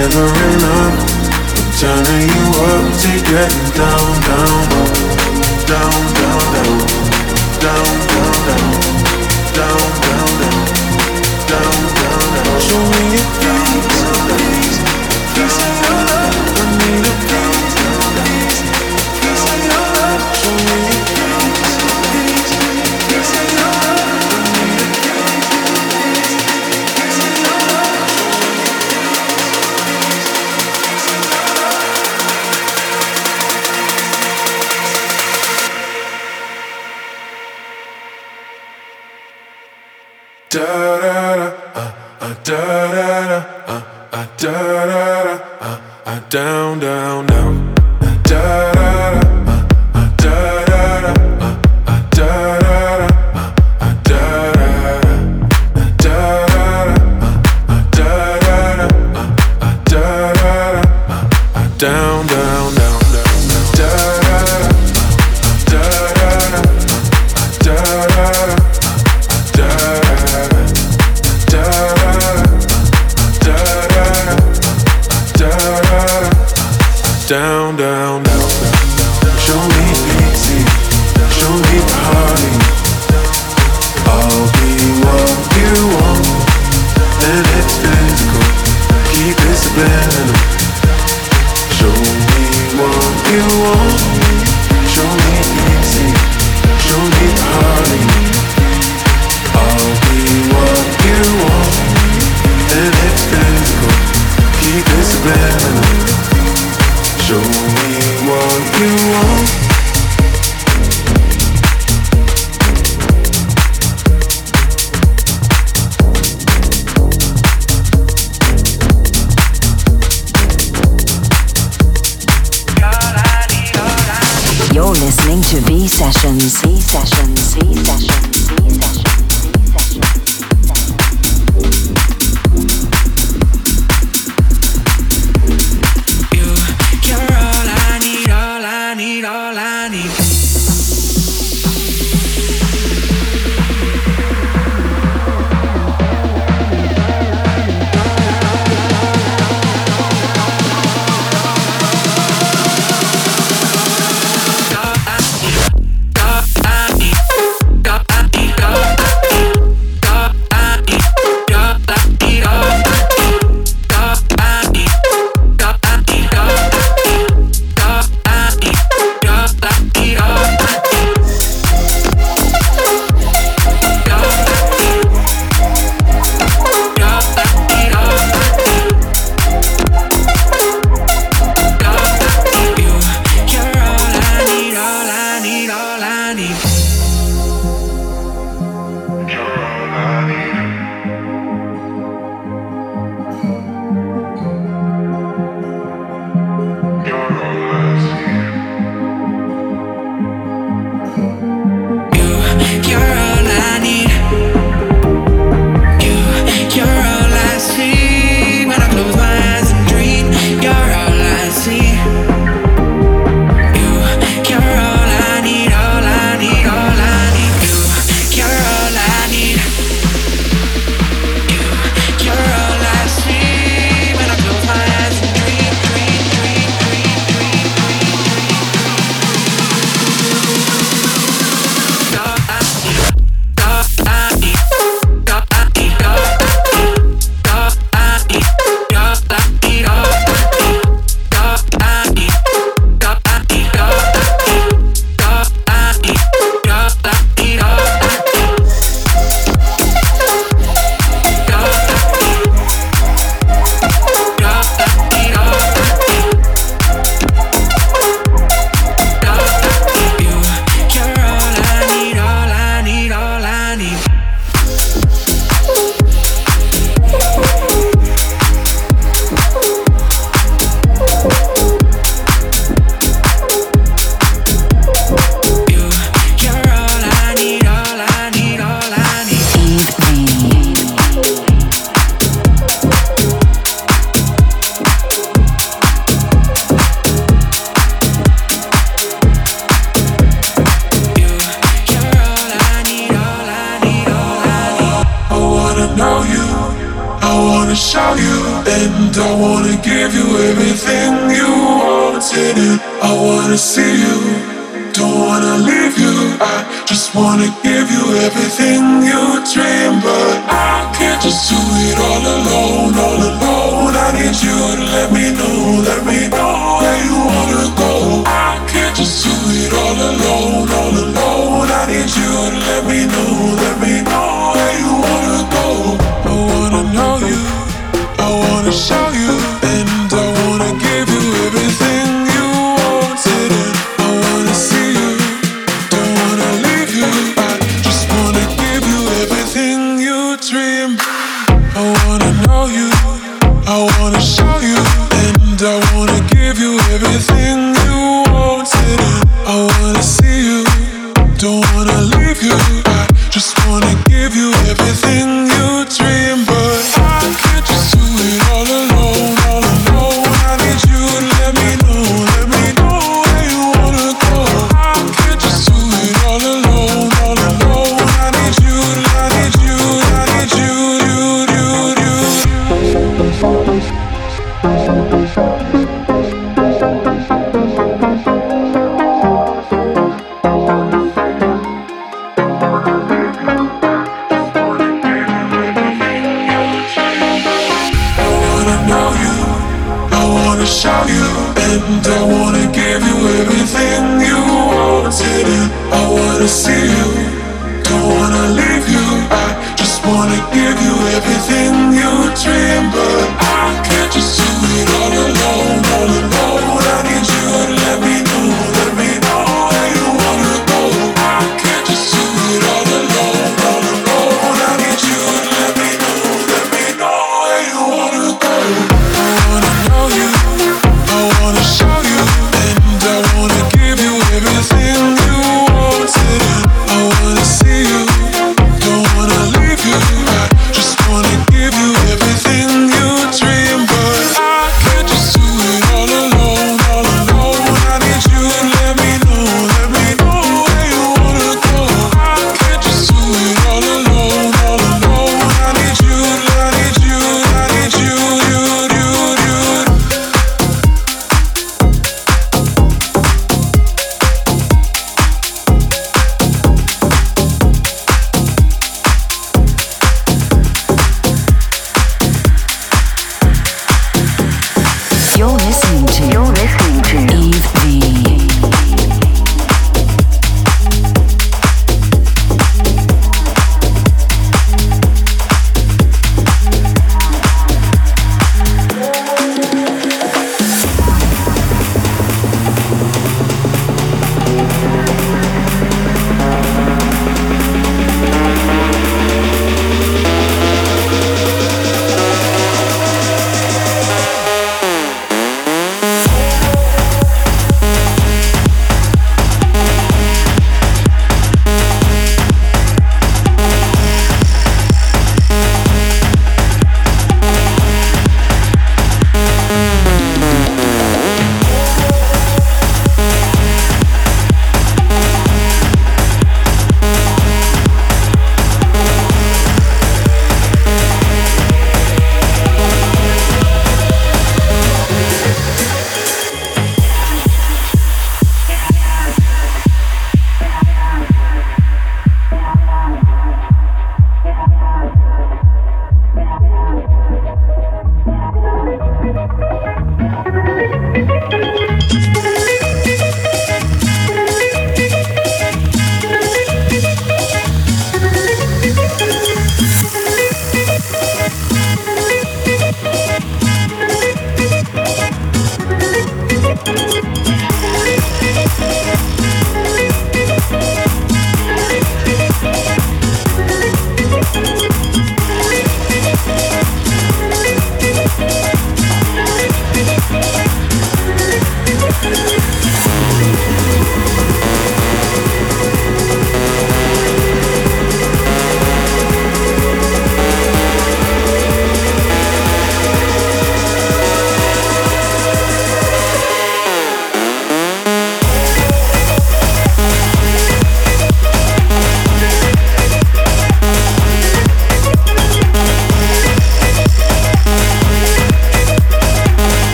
Never enough. I'm turning you up to getting down, I wanna show you, and I wanna give you everything you wanted. And I wanna see you, don't wanna leave you. I just wanna give you everything you dream, but I can't just do it all alone, all alone. I need you to let me know, let me know where you wanna go. I can't just do it all alone. wanna show you And I wanna give you everything you wanted. I wanna see you Don't wanna leave you. I just wanna give you everything you dream But I can't just do it all alone, all alone.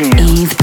Eve.